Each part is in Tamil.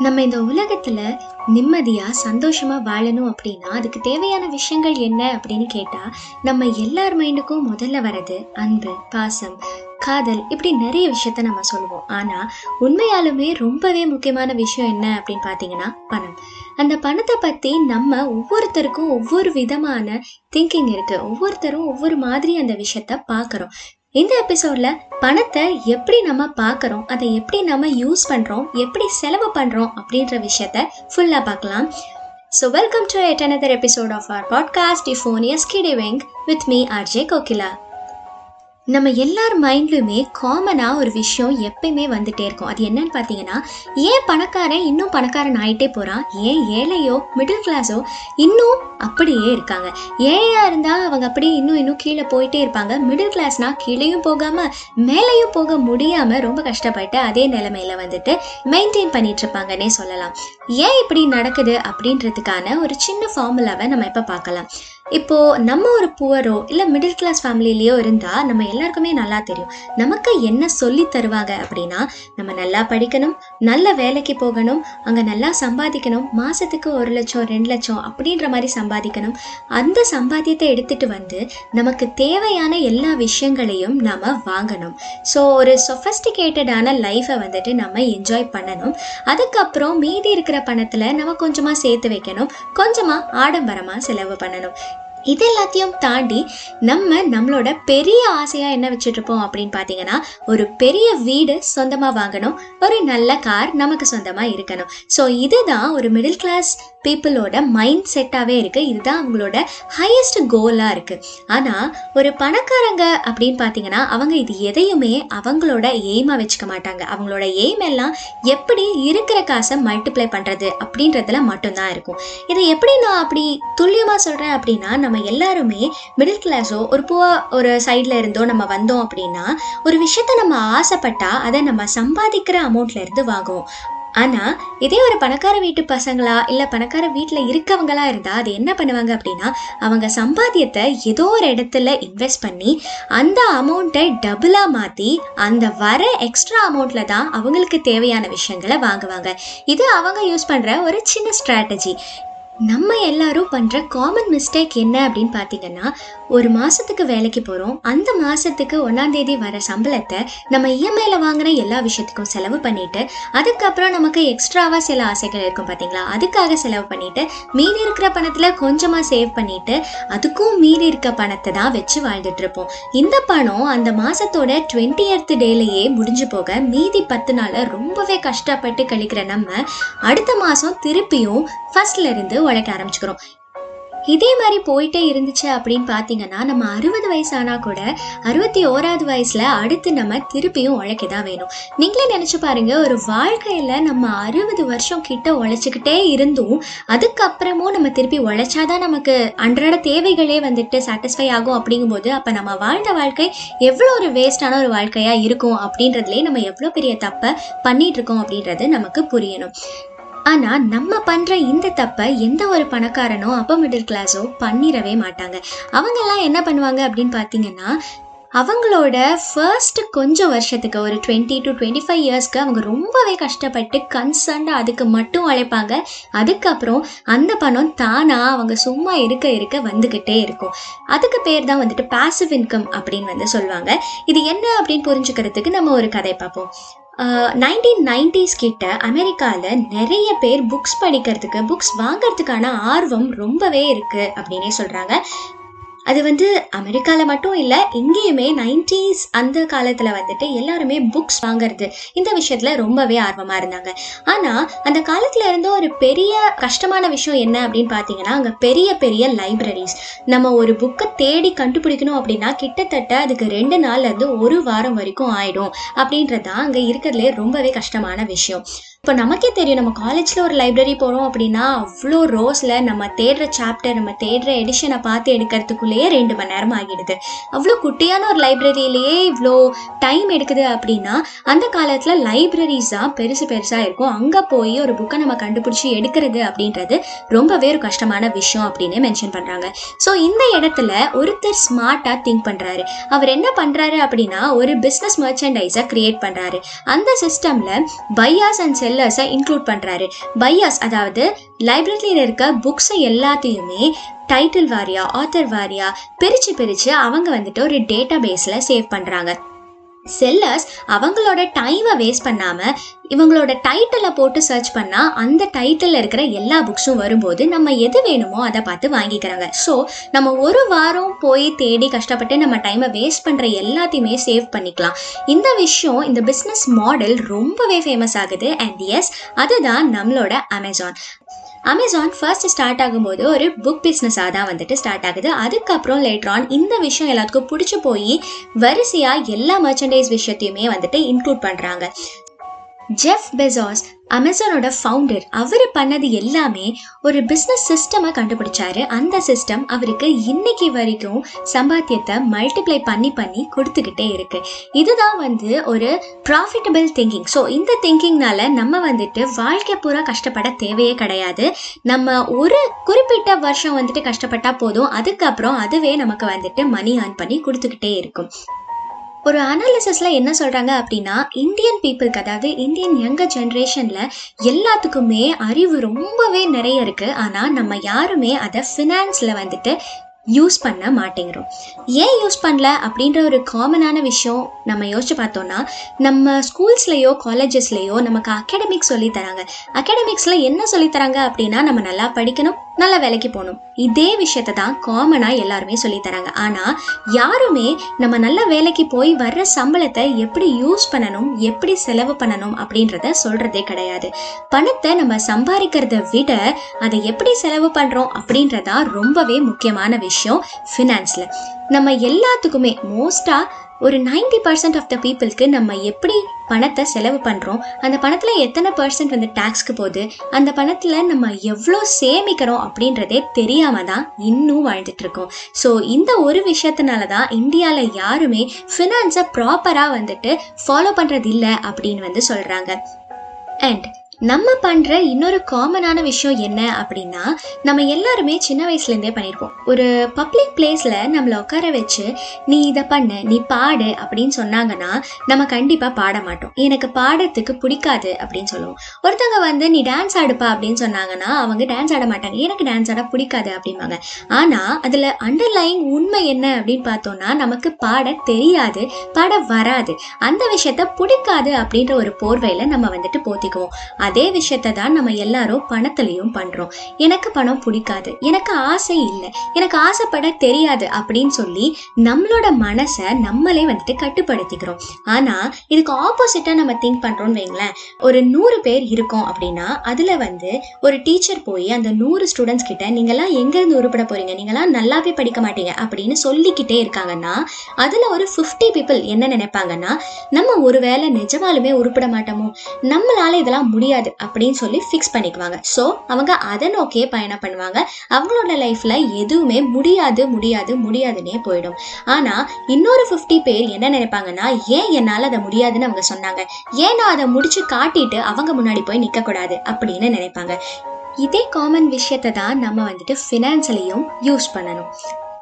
நம்ம இந்த உலகத்துல நிம்மதியா சந்தோஷமா வாழணும் அப்படின்னா அதுக்கு தேவையான விஷயங்கள் என்ன அப்படின்னு கேட்டா நம்ம எல்லார் மைண்டுக்கும் முதல்ல வர்றது அன்பு பாசம் காதல் இப்படி நிறைய விஷயத்த நம்ம சொல்லுவோம். ஆனா உண்மையாலுமே ரொம்பவே முக்கியமான விஷயம் என்ன அப்படின்னு பார்த்தீங்கன்னா பணம். அந்த பணத்தை பத்தி நம்ம ஒவ்வொருத்தருக்கும் ஒவ்வொரு விதமான திங்கிங் இருக்கு. ஒவ்வொருத்தரும் ஒவ்வொரு மாதிரி அந்த விஷயத்த பாக்குறோம். இந்த எபிசோட்ல பணத்தை எப்படி நம்ம பார்க்குறோம் அதை எப்படி நம்ம யூஸ் பண்றோம் எப்படி செலவு பண்றோம் அப்படின்ற விஷயத்த ஃபுல்லா பார்க்கலாம். So welcome to yet another episode of our podcast Euphonious Kidding with me RJ Kokila நம்ம எல்லார் மைண்ட்லையுமே காமனாக ஒரு விஷயம் எப்பயுமே வந்துட்டே இருக்கும். அது என்னன்னு பார்த்தீங்கன்னா ஏன் பணக்காரன் இன்னும் பணக்காரன் ஆகிட்டே போகிறான் ஏன் ஏழையோ மிடில் கிளாஸோ இன்னும் அப்படியே இருக்காங்க. ஏழையாக இருந்தால் அவங்க அப்படியே இன்னும் இன்னும் கீழே போயிட்டே இருப்பாங்க. மிடில் கிளாஸ்னால் கீழேயும் போகாமல் மேலேயும் போக முடியாமல் ரொம்ப கஷ்டப்பட்டு அதே நிலமையில வந்துட்டு மெயின்டைன் பண்ணிட்டு இருப்பாங்கன்னே சொல்லலாம். ஏன் இப்படி நடக்குது அப்படின்றதுக்கான ஒரு சின்ன ஃபார்முலாவை நம்ம இப்போ பார்க்கலாம். இப்போ நம்ம ஒரு புவரோ இல்லை மிடில் கிளாஸ் ஃபேமிலிலேயோ இருந்தால் நம்ம எல்லாருக்குமே நல்லா தெரியும். நமக்கு என்ன சொல்லி தருவாங்க அப்படின்னா நம்ம நல்லா படிக்கணும் நல்ல வேலைக்கு போகணும் அங்கே நல்லா சம்பாதிக்கணும் மாதத்துக்கு ஒரு லட்சம் ரெண்டு லட்சம் அப்படின்ற மாதிரி சம்பாதிக்கணும். அந்த சம்பாத்தியத்தை எடுத்துட்டு வந்து நமக்கு தேவையான எல்லா விஷயங்களையும் நாம வாங்கணும். ஸோ ஒரு சொஃபஸ்டிகேட்டடான லைஃப்பை வந்துட்டு நம்ம என்ஜாய் பண்ணணும். அதுக்கப்புறம் மீதி இருக்கிற பணத்தில் நம்ம கொஞ்சமாக சேர்த்து வைக்கணும். கொஞ்சமாக ஆடம்பரமாக செலவு பண்ணணும். இது எல்லாத்தையும் தாண்டி நம்ம நம்மளோட பெரிய ஆசையாக என்ன வச்சுட்ருப்போம் அப்படின்னு பார்த்தீங்கன்னா ஒரு பெரிய வீடு சொந்தமாக வாங்கணும். ஒரு நல்ல கார் நமக்கு சொந்தமாக இருக்கணும். ஸோ இதுதான் ஒரு மிடில் கிளாஸ் பீப்புளோட மைண்ட் செட்டாகவே இருக்குது இதுதான் அவங்களோட ஹையஸ்ட் கோலாக இருக்குது ஆனால் ஒரு பணக்காரங்க அப்படின்னு பார்த்தீங்கன்னா அவங்க இது எதையுமே அவங்களோட எய்மாக வச்சுக்க மாட்டாங்க. அவங்களோட எய்ம் எல்லாம் எப்படி இருக்கிற காசை மல்டிப்ளை பண்ணுறது அப்படின்றதுல மட்டும்தான் இருக்கும். இதை எப்படி நான் அப்படி துல்லியமாக சொல்கிறேன் அப்படின்னா நம்ம எல்லாருமே மிடில் கிளாஸோ ஒரு பூவா ஒரு சைடில் இருந்தோ நம்ம வந்தோம் அப்படின்னா ஒரு விஷயத்த நம்ம ஆசைப்பட்டால் அதை நம்ம சம்பாதிக்கிற அமௌண்ட்லேருந்து வாங்குவோம். ஆனால் இதே ஒரு பணக்கார வீட்டு பசங்களா இல்லை பணக்கார வீட்டில் இருக்கவங்களா இருந்தால் அது என்ன பண்ணுவாங்க அப்படின்னா அவங்க சம்பாத்தியத்தை ஏதோ ஒரு இடத்துல இன்வெஸ்ட் பண்ணி அந்த அமௌண்ட்டை டபுளாக மாற்றி அந்த வர எக்ஸ்ட்ரா அமௌண்ட்டில் தான் அவங்களுக்கு தேவையான விஷயங்களை வாங்குவாங்க. இது அவங்க யூஸ் பண்ணுற ஒரு சின்ன ஸ்ட்ராட்டஜி நம்ம எல்லாரும் பண்ணுற காமன் மிஸ்டேக் என்ன அப்படின்னு பார்த்தீங்கன்னா ஒரு மாதத்துக்கு வேலைக்கு போகிறோம் அந்த மாதத்துக்கு ஒன்றாந்தேதி வர சம்பளத்தை நம்ம இஎம்ஐயில் வாங்கின எல்லா விஷயத்துக்கும் செலவு பண்ணிட்டு அதுக்கப்புறம் நமக்கு எக்ஸ்ட்ராவாக சில ஆசைகள் இருக்கும் பார்த்தீங்களா அதுக்காக செலவு பண்ணிட்டு மீதி இருக்கிற பணத்தில் கொஞ்சமாக சேவ் பண்ணிட்டு அதுக்கும் மீறி இருக்க பணத்தை தான் வச்சு வாழ்ந்துட்டு இருப்போம். இந்த பணம் அந்த மாதத்தோட டுவெண்ட்டி எர்த் டேலையே முடிஞ்சு போக மீதி பத்து நாளை ரொம்பவே கஷ்டப்பட்டு கழிக்கிற நம்ம அடுத்த மாதம் திருப்பியும் ஃபர்ஸ்ட்ல இருந்து உழைக்க ஆரம்பிச்சுக்கிறோம். இதே மாதிரி போயிட்டே இருந்துச்சு அப்படின்னு பார்த்தீங்கன்னா நம்ம அறுபது வயசு கூட அறுபத்தி ஓராவது வயசில் அடுத்து நம்ம திருப்பியும் உழைக்க தான் வேணும். நீங்களே நினச்சி பாருங்க ஒரு வாழ்க்கையில் நம்ம அறுபது வருஷம் கிட்ட உழைச்சிக்கிட்டே இருந்தும் அதுக்கப்புறமும் நம்ம திருப்பி உழைச்சாதான் நமக்கு அன்றாட தேவைகளே வந்துட்டு சாட்டிஸ்ஃபை ஆகும் அப்படிங்கும்போது அப்போ நம்ம வாழ்ந்த வாழ்க்கை எவ்வளோ ஒரு வேஸ்டான ஒரு வாழ்க்கையாக இருக்கும் அப்படின்றதுலேயே நம்ம எவ்வளோ பெரிய தப்பை பண்ணிட்டு இருக்கோம் அப்படின்றது நமக்கு புரியணும். ஆனா நம்ம பண்ற இந்த தப்பை எந்த ஒரு பணக்காரனோ அப்போ மிடில் கிளாஸோ பண்ணிடவே மாட்டாங்க. அவங்கெல்லாம் என்ன பண்ணுவாங்க அப்படின்னு பார்த்தீங்கன்னா அவங்களோட ஃபர்ஸ்ட் கொஞ்சம் வருஷத்துக்கு ஒரு டுவெண்ட்டி டு டுவெண்ட்டி ஃபைவ் இயர்ஸ்க்கு அவங்க ரொம்பவே கஷ்டப்பட்டு கன்சர்ன்டாக அதுக்கு மட்டும் உழைப்பாங்க. அதுக்கப்புறம் அந்த பணம் தானாக அவங்க சும்மா இருக்க இருக்க வந்துக்கிட்டே இருக்கும். அதுக்கு பேர் தான் வந்துட்டு பாசிவ் இன்கம் அப்படின்னு வந்து சொல்லுவாங்க. இது என்ன அப்படின்னு புரிஞ்சுக்கிறதுக்கு நம்ம ஒரு கதை பார்ப்போம். நைன்டீன் நைன்டிஸ் கிட்ட அமெரிக்காவில் நிறைய பேர் புக்ஸ் படிக்கிறதுக்கு புக்ஸ் வாங்கிறதுக்கான ஆர்வம் ரொம்பவே இருக்குது அப்படின்னே சொல்கிறாங்க அது வந்து அமெரிக்காவில் மட்டும் இல்லை இங்கேயுமே நைன்டிஸ் அந்த காலத்தில் வந்துட்டு எல்லாருமே புக்ஸ் வாங்குறது இந்த விஷயத்தில் ரொம்பவே ஆர்வமாக இருந்தாங்க. ஆனால் அந்த காலத்தில் இருந்த ஒரு பெரிய கஷ்டமான விஷயம் என்ன அப்படின்னு பார்த்தீங்கன்னா அங்கே பெரிய பெரிய லைப்ரரிஸ் நம்ம ஒரு புக்கை தேடி கண்டுபிடிக்கணும் அப்படின்னா கிட்டத்தட்ட அதுக்கு ரெண்டு நாள்லேருந்து ஒரு வாரம் வரைக்கும் ஆயிடும். அப்படின்றது தான் அங்கே இருக்கிறதுலே ரொம்பவே கஷ்டமான விஷயம். இப்போ நமக்கே தெரியும் நம்ம காலேஜில் ஒரு லைப்ரரி போகிறோம் அப்படின்னா அவ்வளோ ரோஸில் நம்ம தேடுற சாப்டர் நம்ம தேடுற எடிஷனை பார்த்து எடுக்கிறதுக்குள்ளேயே ரெண்டு மணி நேரம் ஆகிடுது. அவ்வளோ குட்டியான ஒரு லைப்ரரியிலேயே இவ்வளோ டைம் எடுக்குது அப்படின்னா அந்த காலத்தில் லைப்ரரிஸ் தான் பெருசு பெருசாக இருக்கும். அங்கே போய் ஒரு புக்கை நம்ம கண்டுபிடிச்சி எடுக்கிறது அப்படின்றது ரொம்பவே ஒரு கஷ்டமான விஷயம் அப்படின்னு மென்ஷன் பண்ணுறாங்க ஸோ இந்த இடத்துல ஒருத்தர் ஸ்மார்ட்டாக திங்க் பண்ணுறாரு அவர் என்ன பண்ணுறாரு அப்படின்னா ஒரு பிஸ்னஸ் மர்ச்சன்டைஸை கிரியேட் பண்ணுறாரு அந்த சிஸ்டமில் பையாஸ் அண்ட் செல்லர்ஸை இன்க்ளூட் பண்ணுறாரு பையாஸ் அதாவது லைப்ரரியில் இருக்க புக்ஸை எல்லாத்தையுமே டைட்டில் வாரியா ஆத்தர் வாரியா பிரித்து பிரித்து அவங்க வந்துட்டு ஒரு டேட்டா பேஸில் சேவ் பண்ணுறாங்க செல்லர்ஸ் அவங்களோட டைமை வேஸ்ட் பண்ணாமல் இவங்களோட டைட்டிலை போட்டு சர்ச் பண்ணால் அந்த டைட்டிலில் இருக்கிற எல்லா புக்ஸும் வரும்போது நம்ம எது வேணுமோ அதை பார்த்து வாங்கிக்கிறாங்க. ஸோ நம்ம ஒரு வாரம் போய் தேடி கஷ்டப்பட்டு நம்ம டைமை வேஸ்ட் பண்ணுற எல்லாத்தையுமே சேவ் பண்ணிக்கலாம். இந்த விஷயம் இந்த பிஸ்னஸ் மாடல் ரொம்பவே ஃபேமஸ் ஆகுது. அண்ட் எஸ் அதுதான் நம்மளோட அமேசான் அமேசான் ஃபர்ஸ்ட் ஸ்டார்ட் ஆகும்போது ஒரு புக் பிஸ்னஸாக தான் வந்துட்டு ஸ்டார்ட் ஆகுது. அதுக்கப்புறம் லேட்ரான் இந்த விஷயம் எல்லாத்துக்கும் பிடிச்சி போய் வரிசையாக எல்லா மர்ச்சன்டைஸ் விஷயத்தையுமே வந்துட்டு இன்க்ளூட் பண்ணுறாங்க ஜெஃப் பெசாஸ் அமேசானோட ஃபவுண்டர் அவர் பண்ணது எல்லாமே ஒரு பிஸ்னஸ் சிஸ்டமை கண்டுபிடிச்சாரு. அந்த சிஸ்டம் அவருக்கு இன்னைக்கு வரைக்கும் சம்பாத்தியத்தை மல்டிப்ளை பண்ணி பண்ணி கொடுத்துக்கிட்டே இருக்கு. இதுதான் வந்து ஒரு ப்ராஃபிட்டபிள் திங்கிங் ஸோ இந்த திங்கிங்னால நம்ம வந்துட்டு வாழ்க்கை பூரா கஷ்டப்பட தேவையே கிடையாது. நம்ம ஒரு குறிப்பிட்ட வருஷம் வந்துட்டு கஷ்டப்பட்டா போதும். அதுக்கப்புறம் அதுவே நமக்கு வந்துட்டு மணி ஏர்ன் பண்ணி கொடுத்துக்கிட்டே இருக்கும். ஒரு அனாலிசிஸில் என்ன சொல்கிறாங்க அப்படின்னா இந்தியன் பீப்புளுக்கு அதாவது இந்தியன் யங்கர் ஜென்ரேஷனில் எல்லாத்துக்குமே அறிவு ரொம்பவே நிறைய இருக்குது ஆனால் நம்ம யாருமே அதை ஃபினான்ஸில் வந்துட்டு யூஸ் பண்ண மாட்டேங்கிறோம். ஏன் யூஸ் பண்ணல அப்படின்ற ஒரு காமனான விஷயம் நம்ம யோசிச்சு பார்த்தோம்னா நம்ம ஸ்கூல்ஸ்லேயோ காலேஜஸ்லேயோ நமக்கு அகாடமிக்ஸ் சொல்லித்தராங்க அகாடமிக்ஸில் என்ன சொல்லித்தராங்க அப்படின்னா நம்ம நல்லா படிக்கணும் நல்ல வேலைக்கு போகணும். இதே விஷயத்தை தான் காமனாக எல்லாருமே சொல்லித்தராங்க ஆனால் யாருமே நம்ம நல்ல வேலைக்கு போய் வர்ற சம்பளத்தை எப்படி யூஸ் பண்ணணும் எப்படி செலவு பண்ணணும் அப்படின்றத சொல்கிறதே கிடையாது. பணத்தை நம்ம சம்பாதிக்கிறத விட அதை எப்படி செலவு பண்ணுறோம் அப்படின்றதா ரொம்பவே முக்கியமான விஷயம் ஃபினான்ஸில் நம்ம எல்லாத்துக்குமே மோஸ்ட்டாக ஒரு நைன்டி பர்சன்ட் ஆஃப் த பீப்புளுக்கு நம்ம எப்படி பணத்தை செலவு பண்ணுறோம் அந்த பணத்தில் எத்தனை பர்சன்ட் வந்து டேக்ஸ்க்கு போகுது? அந்த பணத்தில் நம்ம எவ்வளோ சேமிக்கிறோம் அப்படின்றதே தெரியாமல் தான் இன்னும் வாழ்ந்துட்டுருக்கோம் ஸோ இந்த ஒரு விஷயத்தினால தான் இந்தியாவில் யாருமே ஃபினான்ஸை ப்ராப்பராக வந்துட்டு ஃபாலோ பண்ணுறது இல்லை அப்படின்னு வந்து சொல்கிறாங்க அண்ட் நம்ம பண்ணுற இன்னொரு காமனான விஷயம் என்ன அப்படின்னா நம்ம எல்லாருமே சின்ன வயசுலேருந்தே பண்ணியிருப்போம். ஒரு பப்ளிக் பிளேஸில் நம்மளை உட்கார வச்சு நீ இதை பண்ணு நீ பாடு அப்படின்னு சொன்னாங்கன்னா நம்ம கண்டிப்பாக பாட மாட்டோம். எனக்கு பாடுறதுக்கு பிடிக்காது அப்படின்னு சொல்லுவோம். ஒருத்தவங்க வந்து நீ டான்ஸ் ஆடுப்பா அப்படின்னு சொன்னாங்கன்னா அவங்க டான்ஸ் ஆட மாட்டாங்க. எனக்கு டான்ஸ் ஆட பிடிக்காது அப்படிம்பாங்க. ஆனால் அதில் அண்டர்லைங் உண்மை என்ன அப்படின்னு பார்த்தோம்னா நமக்கு பாட தெரியாது பாட வராது. அந்த விஷயத்த பிடிக்காது அப்படின்ற ஒரு போர்வையில் நம்ம வந்துட்டு போத்திக்குவோம். அதே விஷயத்தை தான் நம்ம எல்லாரும் பணத்துலையும் பண்ணுறோம் எனக்கு பணம் பிடிக்காது எனக்கு ஆசை இல்லை எனக்கு ஆசைப்பட தெரியாது அப்படின்னு சொல்லி நம்மளோட மனசை நம்மளே வந்துட்டு கட்டுப்படுத்திக்கிறோம். ஆனால் இதுக்கு ஆப்போசிட்டாக நம்ம திங்க் பண்ணுறோம்னு வைங்களேன் ஒரு நூறு பேர் இருக்கோம் அப்படின்னா அதில் வந்து ஒரு டீச்சர் போய் அந்த நூறு ஸ்டூடெண்ட்ஸ் கிட்ட நீங்களாம் எங்கேருந்து உருப்பட போறீங்க? நீங்களாம் நல்லாவே படிக்க மாட்டீங்க அப்படின்னு சொல்லிக்கிட்டே இருக்காங்கன்னா அதில் ஒரு ஃபிஃப்டி பீப்புள் என்ன நினைப்பாங்கன்னா நம்ம ஒருவேளை நிஜமாலுமே உருப்பட மாட்டோமோ? நம்மளால இதெல்லாம் முடியாது. அப்படின்னு சொல்லி ஃபிக்ஸ் பண்ணிக்குவாங்க. ஸோ அவங்க அதை நோக்கியே பயணம் பண்ணுவாங்க. அவங்களோட லைஃப்ல எதுவுமே முடியாது முடியாது முடியாதுன்னே போயிடும். ஆனால் இன்னொரு ஃபிஃப்டி பேர் என்ன நினைப்பாங்கன்னா ஏன் என்னால் அதை முடியாதுன்னு அவங்க சொன்னாங்க. ஏன் நான் அதை முடிச்சு காட்டிட்டு அவங்க முன்னாடி போய் நிற்கக்கூடாது அப்படின்னு நினைப்பாங்க. இதே காமன் விஷயத்தை தான் நம்ம வந்துட்டு ஃபினான்ஸ்லையும் யூஸ் பண்ணணும்.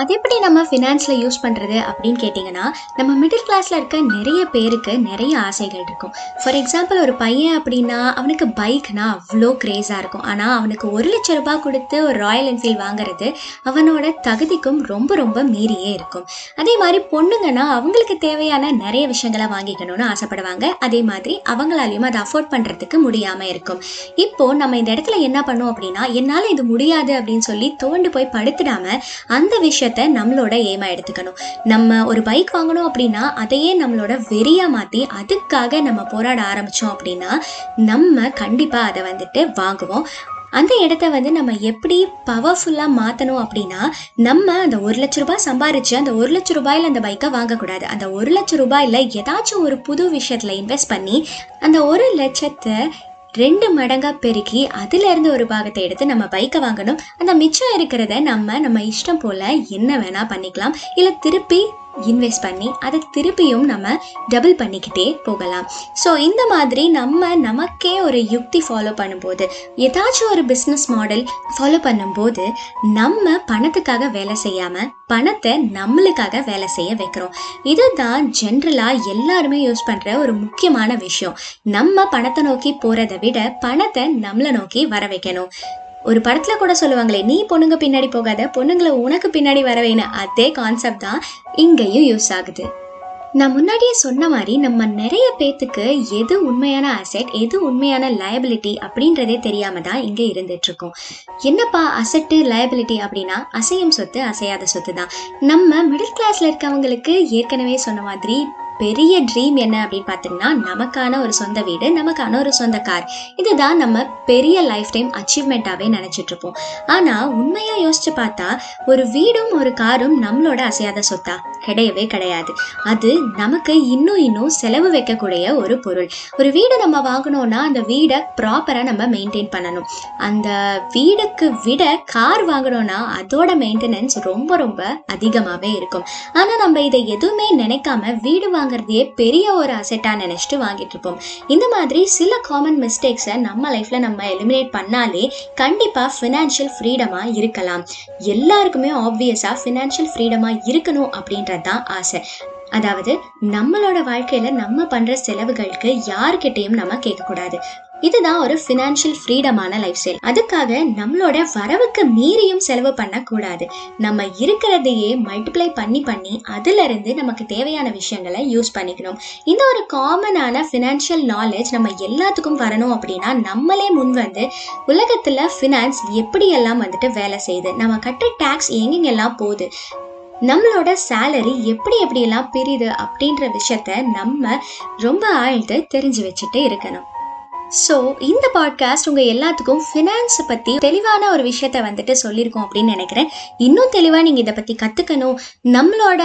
அது எப்படி நம்ம ஃபினான்ஸில் யூஸ் பண்ணுறது அப்படின்னு கேட்டிங்கன்னா நம்ம மிடில் கிளாஸில் இருக்க நிறைய பேருக்கு நிறைய ஆசைகள் இருக்கும். ஃபார் எக்ஸாம்பிள் ஒரு பையன் அப்படின்னா அவனுக்கு பைக்னா அவ்வளோ க்ரேஸாக இருக்கும். ஆனால் அவனுக்கு ஒரு லட்ச ரூபாய் கொடுத்து ஒரு ராயல் என்ஃபீல்ட் வாங்குறது அவனோட தகுதிக்கும் ரொம்ப ரொம்ப மீறியே இருக்கும். அதே மாதிரி பொண்ணுங்கன்னா அவங்களுக்கு தேவையான நிறைய விஷயங்களை வாங்கிக்கணும்னு ஆசைப்படுவாங்க. அதே மாதிரி அவங்களாலையும் அதை அஃபோர்ட் பண்ணுறதுக்கு முடியாமல் இருக்கும். இப்போது நம்ம இந்த இடத்துல என்ன பண்ணோம் அப்படின்னா என்னால் இது முடியாது அப்படின்னு சொல்லி தோண்டு போய் படுத்துடாமல் அந்த விஷயம் விஷயத்த நம்மளோட ஏமா எடுத்துக்கணும். நம்ம ஒரு பைக் வாங்கணும் அப்படின்னா அதையே நம்மளோட வெறியாக மாற்றி அதுக்காக நம்ம போராட ஆரம்பித்தோம் அப்படின்னா நம்ம கண்டிப்பாக அதை வந்துட்டு வாங்குவோம். அந்த இடத்த வந்து நம்ம எப்படி பவர்ஃபுல்லாக மாற்றணும் அப்படின்னா நம்ம அந்த ஒரு லட்ச ரூபாய் சம்பாரிச்சு அந்த ஒரு லட்ச ரூபாயில் அந்த பைக்கை வாங்கக்கூடாது. அந்த ஒரு லட்ச ரூபாயில் ஏதாச்சும் ஒரு புது விஷயத்தில் இன்வெஸ்ட் பண்ணி அந்த ஒரு லட்சத்தை ரெண்டு மடங்கா பெருக்கி அதுல இருந்து ஒரு பாகத்தை எடுத்து நம்ம பைக்கை வாங்கணும். அந்த மிச்சம் இருக்கிறத நம்ம நம்ம இஷ்டம் போல என்ன வேணா பண்ணிக்கலாம். இல்லை திருப்பி இன்வெஸ்ட் பண்ணி அதை திருப்பியும் நம்ம டபுள் பண்ணிக்கிட்டே போகலாம். ஸோ இந்த மாதிரி நம்ம நமக்கே ஒரு யுக்தி ஃபாலோ பண்ணும்போது ஏதாச்சும் ஒரு பிஸ்னஸ் மாடல் ஃபாலோ பண்ணும்போது நம்ம பணத்துக்காக வேலை செய்யாமல் பணத்தை நம்மளுக்காக வேலை செய்ய வைக்கிறோம். இதுதான் ஜென்ரலாக எல்லாருமே யூஸ் பண்ணுற ஒரு முக்கியமான விஷயம். நம்ம பணத்தை நோக்கி போகிறத விட பணத்தை நம்மளை நோக்கி வர வைக்கணும். ஒரு படத்தில் கூட சொல்லுவாங்களே நீ பொண்ணுங்க பின்னாடி போகாத பொண்ணுங்களை உனக்கு பின்னாடி வரவேன்னு அதே கான்செப்ட் தான் இங்கேயும் யூஸ் ஆகுது. நான் முன்னாடியே சொன்ன மாதிரி நம்ம நிறைய பேத்துக்கு எது உண்மையான அசெட் எது உண்மையான லயபிலிட்டி அப்படின்றதே தெரியாம தான் இங்கே இருந்துட்டு இருக்கோம் என்னப்பா அசெட்டு லயபிலிட்டி அப்படின்னா அசையும் சொத்து அசையாத சொத்து தான் நம்ம மிடில் கிளாஸ்ல இருக்கவங்களுக்கு ஏற்கனவே சொன்ன மாதிரி பெரிய ட்ரீம் என்ன அப்படின்னு பார்த்தீங்கன்னா நமக்கான ஒரு சொந்த வீடு நமக்கான ஒரு சொந்த கார் இதுதான் நம்ம பெரிய லைஃப் டைம் அச்சீவ்மெண்ட்டாகவே நினச்சிட்ருப்போம் ஆனால் உண்மையாக யோசிச்சு பார்த்தா ஒரு வீடும் ஒரு காரும் நம்மளோட அசையாத சொத்தா? கிடையவே கிடையாது. அது நமக்கு இன்னும் இன்னும் செலவு வைக்கக்கூடிய ஒரு பொருள். ஒரு வீடு நம்ம வாங்கணும்னா அந்த வீடை ப்ராப்பராக நம்ம மெயின்டைன் பண்ணணும். அந்த வீடுக்கு விட கார் வாங்கணும்னா அதோட மெயின்டெனன்ஸ் ரொம்ப ரொம்ப அதிகமாகவே இருக்கும். ஆனால் நம்ம இதை எதுவுமே நினைக்காம வீடு வாங்குறதையே பெரிய ஒரு அசெட்டாக நினச்சிட்டு வாங்கிட்டு இருப்போம். இந்த மாதிரி சில காமன் மிஸ்டேக்ஸை நம்ம லைஃப்பில் நம்ம எலிமினேட் பண்ணாலே கண்டிப்பாக ஃபினான்ஷியல் ஃப்ரீடமாக இருக்கலாம். எல்லாருக்குமே ஆப்வியஸாக ஃபினான்ஷியல் ஃப்ரீடமாக இருக்கணும் அப்படின்றது தான் ஆசை. அதாவது நம்மளோட வாழ்க்கையில நம்ம பண்ற செலவுகளுக்கு யார்கிட்டயும் நம்ம கேட்கக்கூடாது. இதுதான் ஒரு ஃபினான்ஷியல் ஃப்ரீடமான லைஃப் ஸ்டைல் அதுக்காக நம்மளோட வரவுக்கு மீறியும் செலவு பண்ணக்கூடாது. நம்ம இருக்கிறதையே மல்டிப்ளை பண்ணி பண்ணி அதிலிருந்து நமக்கு தேவையான விஷயங்களை யூஸ் பண்ணிக்கணும். இந்த ஒரு காமனான ஃபினான்ஷியல் நாலேஜ் நம்ம எல்லாத்துக்கும் வரணும் அப்படின்னா நம்மளே முன் வந்து உலகத்தில் ஃபினான்ஸ் எப்படியெல்லாம் வந்துட்டு வேலை செய்யுது நம்ம கட்டுற டேக்ஸ் எங்கெங்கெல்லாம் போகுது நம்மளோட சேலரி எப்படி எப்படியெல்லாம் பிரியுது அப்படின்ற விஷயத்த நம்ம ரொம்ப ஆழ்ந்து தெரிஞ்சு வச்சுட்டு இருக்கணும். ஸோ இந்த பாட்காஸ்ட் உங்கள் எல்லாத்துக்கும் ஃபினான்ஸை பற்றி தெளிவான ஒரு விஷயத்த வந்துட்டு சொல்லியிருக்கோம் அப்படின்னு நினைக்கிறேன். இன்னும் தெளிவாக நீங்கள் இதை பற்றி கற்றுக்கணும் நம்மளோட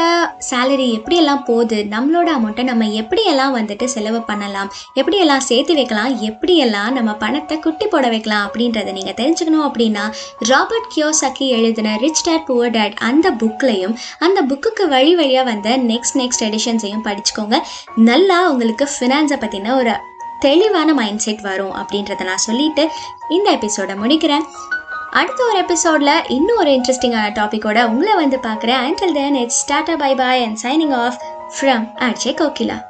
சேலரி எப்படியெல்லாம் போகுது? நம்மளோட அமௌண்ட்டை நம்ம எப்படியெல்லாம் வந்துட்டு செலவு பண்ணலாம்? எப்படியெல்லாம் சேர்த்து வைக்கலாம்? எப்படியெல்லாம் நம்ம பணத்தை குட்டி போட வைக்கலாம் அப்படின்றத நீங்கள் தெரிஞ்சுக்கணும் அப்படின்னா ராபர்ட் கியோசக்கி எழுதின ரிச் டேட் புவர் டேட் அந்த புக்லையும் அந்த புக்குக்கு வழி வழியாக வந்த நெக்ஸ்ட் நெக்ஸ்ட் எடிஷன்ஸையும் படிச்சுக்கோங்க. நல்லா உங்களுக்கு ஃபினான்ஸை பற்றின ஒரு தெளிவான மைண்ட் செட் வரும் அப்படின்றத நான் சொல்லிட்டு இந்த எபிசோடை முடிக்கிறேன். அடுத்த ஒரு எபிசோடில் இன்னும் ஒரு இன்ட்ரெஸ்டிங்கான டாப்பிக்கோட உங்களை வந்து பார்க்குறேன். Until then it's tata bye bye and signing off from RJ Kokila